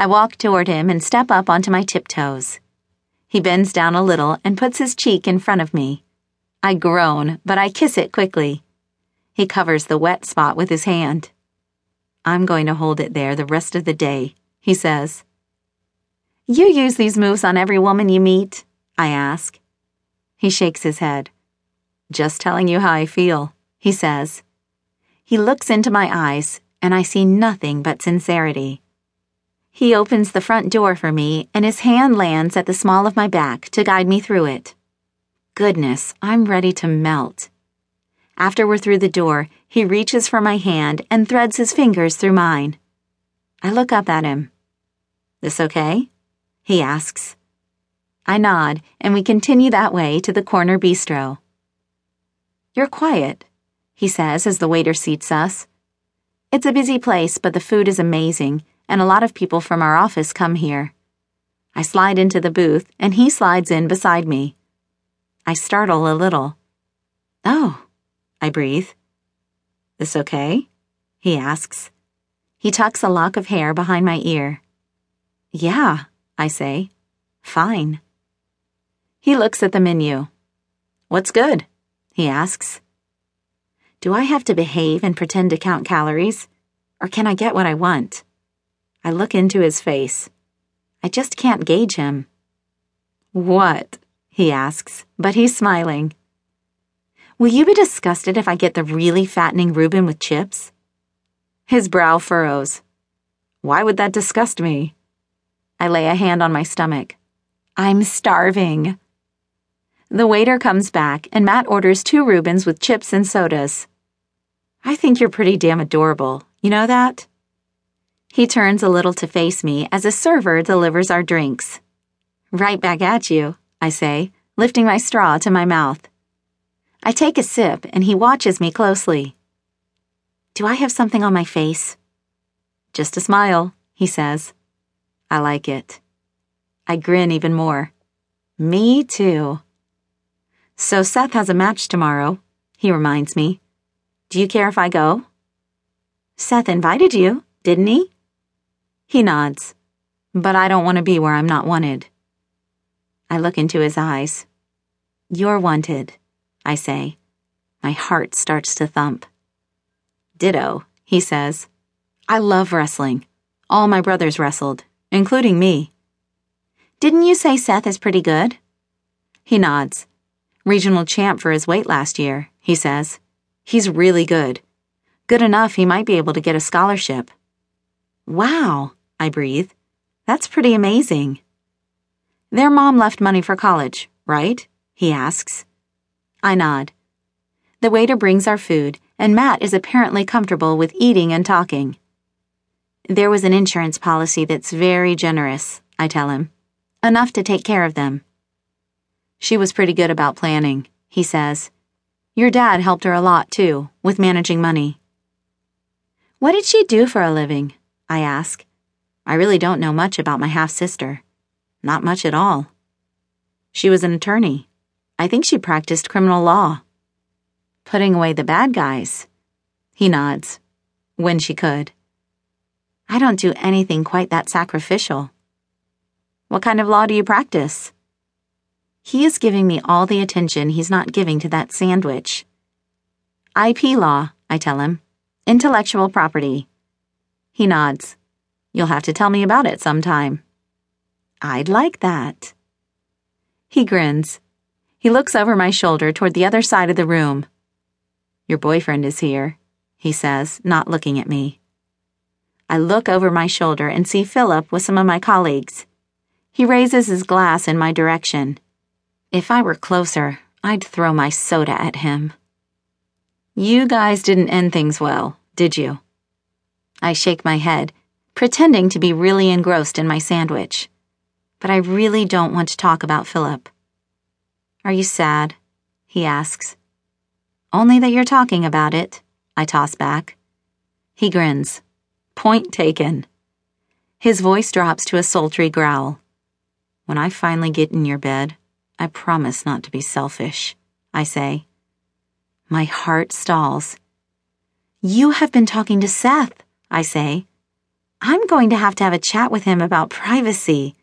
I walk toward him and step up onto my tiptoes. He bends down a little and puts his cheek in front of me. I groan, but I kiss it quickly. He covers the wet spot with his hand. I'm going to hold it there the rest of the day, he says. You use these moves on every woman you meet? I ask. He shakes his head. Just telling you how I feel, he says. He looks into my eyes, and I see nothing but sincerity. He opens the front door for me, and his hand lands at the small of my back to guide me through it. Goodness, I'm ready to melt. After we're through the door, he reaches for my hand and threads his fingers through mine. I look up at him. This okay? He asks. I nod, and we continue that way to the corner bistro. You're quiet, he says as the waiter seats us. It's a busy place, but the food is amazing, and a lot of people from our office come here. I slide into the booth, and he slides in beside me. I startle a little. Oh, I breathe. This okay? He asks. He tucks a lock of hair behind my ear. Yeah, I say. Fine. He looks at the menu. What's good? He asks. Do I have to behave and pretend to count calories? Or can I get what I want? I look into his face. I just can't gauge him. What? he asks, but he's smiling. Will you be disgusted if I get the really fattening Reuben with chips? His brow furrows. Why would that disgust me? I lay a hand on my stomach. I'm starving. The waiter comes back, and Matt orders two Reubens with chips and sodas. I think you're pretty damn adorable. You know that? He turns a little to face me as a server delivers our drinks. Right back at you, I say, lifting my straw to my mouth. I take a sip, and he watches me closely. Do I have something on my face? Just a smile, he says. I like it. I grin even more. Me too. So Seth has a match tomorrow, he reminds me. Do you care if I go? Seth invited you, didn't he? He nods. But I don't want to be where I'm not wanted. I look into his eyes. You're wanted, I say. My heart starts to thump. Ditto, he says. I love wrestling. All my brothers wrestled, including me. Didn't you say Seth is pretty good? He nods. Regional champ for his weight last year, he says. He's really good. Good enough he might be able to get a scholarship. Wow, I breathe. That's pretty amazing. Their mom left money for college, right? He asks. I nod. The waiter brings our food, and Matt is apparently comfortable with eating and talking. There was an insurance policy that's very generous, I tell him. Enough to take care of them. She was pretty good about planning, he says. Your dad helped her a lot, too, with managing money. What did she do for a living? I ask. I really don't know much about my half sister. Not much at all. She was an attorney. I think she practiced criminal law. Putting away the bad guys. He nods. When she could. I don't do anything quite that sacrificial. What kind of law do you practice? He is giving me all the attention he's not giving to that sandwich. IP law, I tell him. Intellectual property. He nods. You'll have to tell me about it sometime. I'd like that. He grins. He looks over my shoulder toward the other side of the room. Your boyfriend is here, he says, not looking at me. I look over my shoulder and see Philip with some of my colleagues. He raises his glass in my direction. If I were closer, I'd throw my soda at him. You guys didn't end things well, did you? I shake my head, pretending to be really engrossed in my sandwich. But I really don't want to talk about Philip. Are you sad? He asks. Only that you're talking about it, I toss back. He grins. Point taken. His voice drops to a sultry growl. When I finally get in your bed, I promise not to be selfish, I say. My heart stalls. You have been talking to Seth, I say. I'm going to have to have a chat with him about privacy.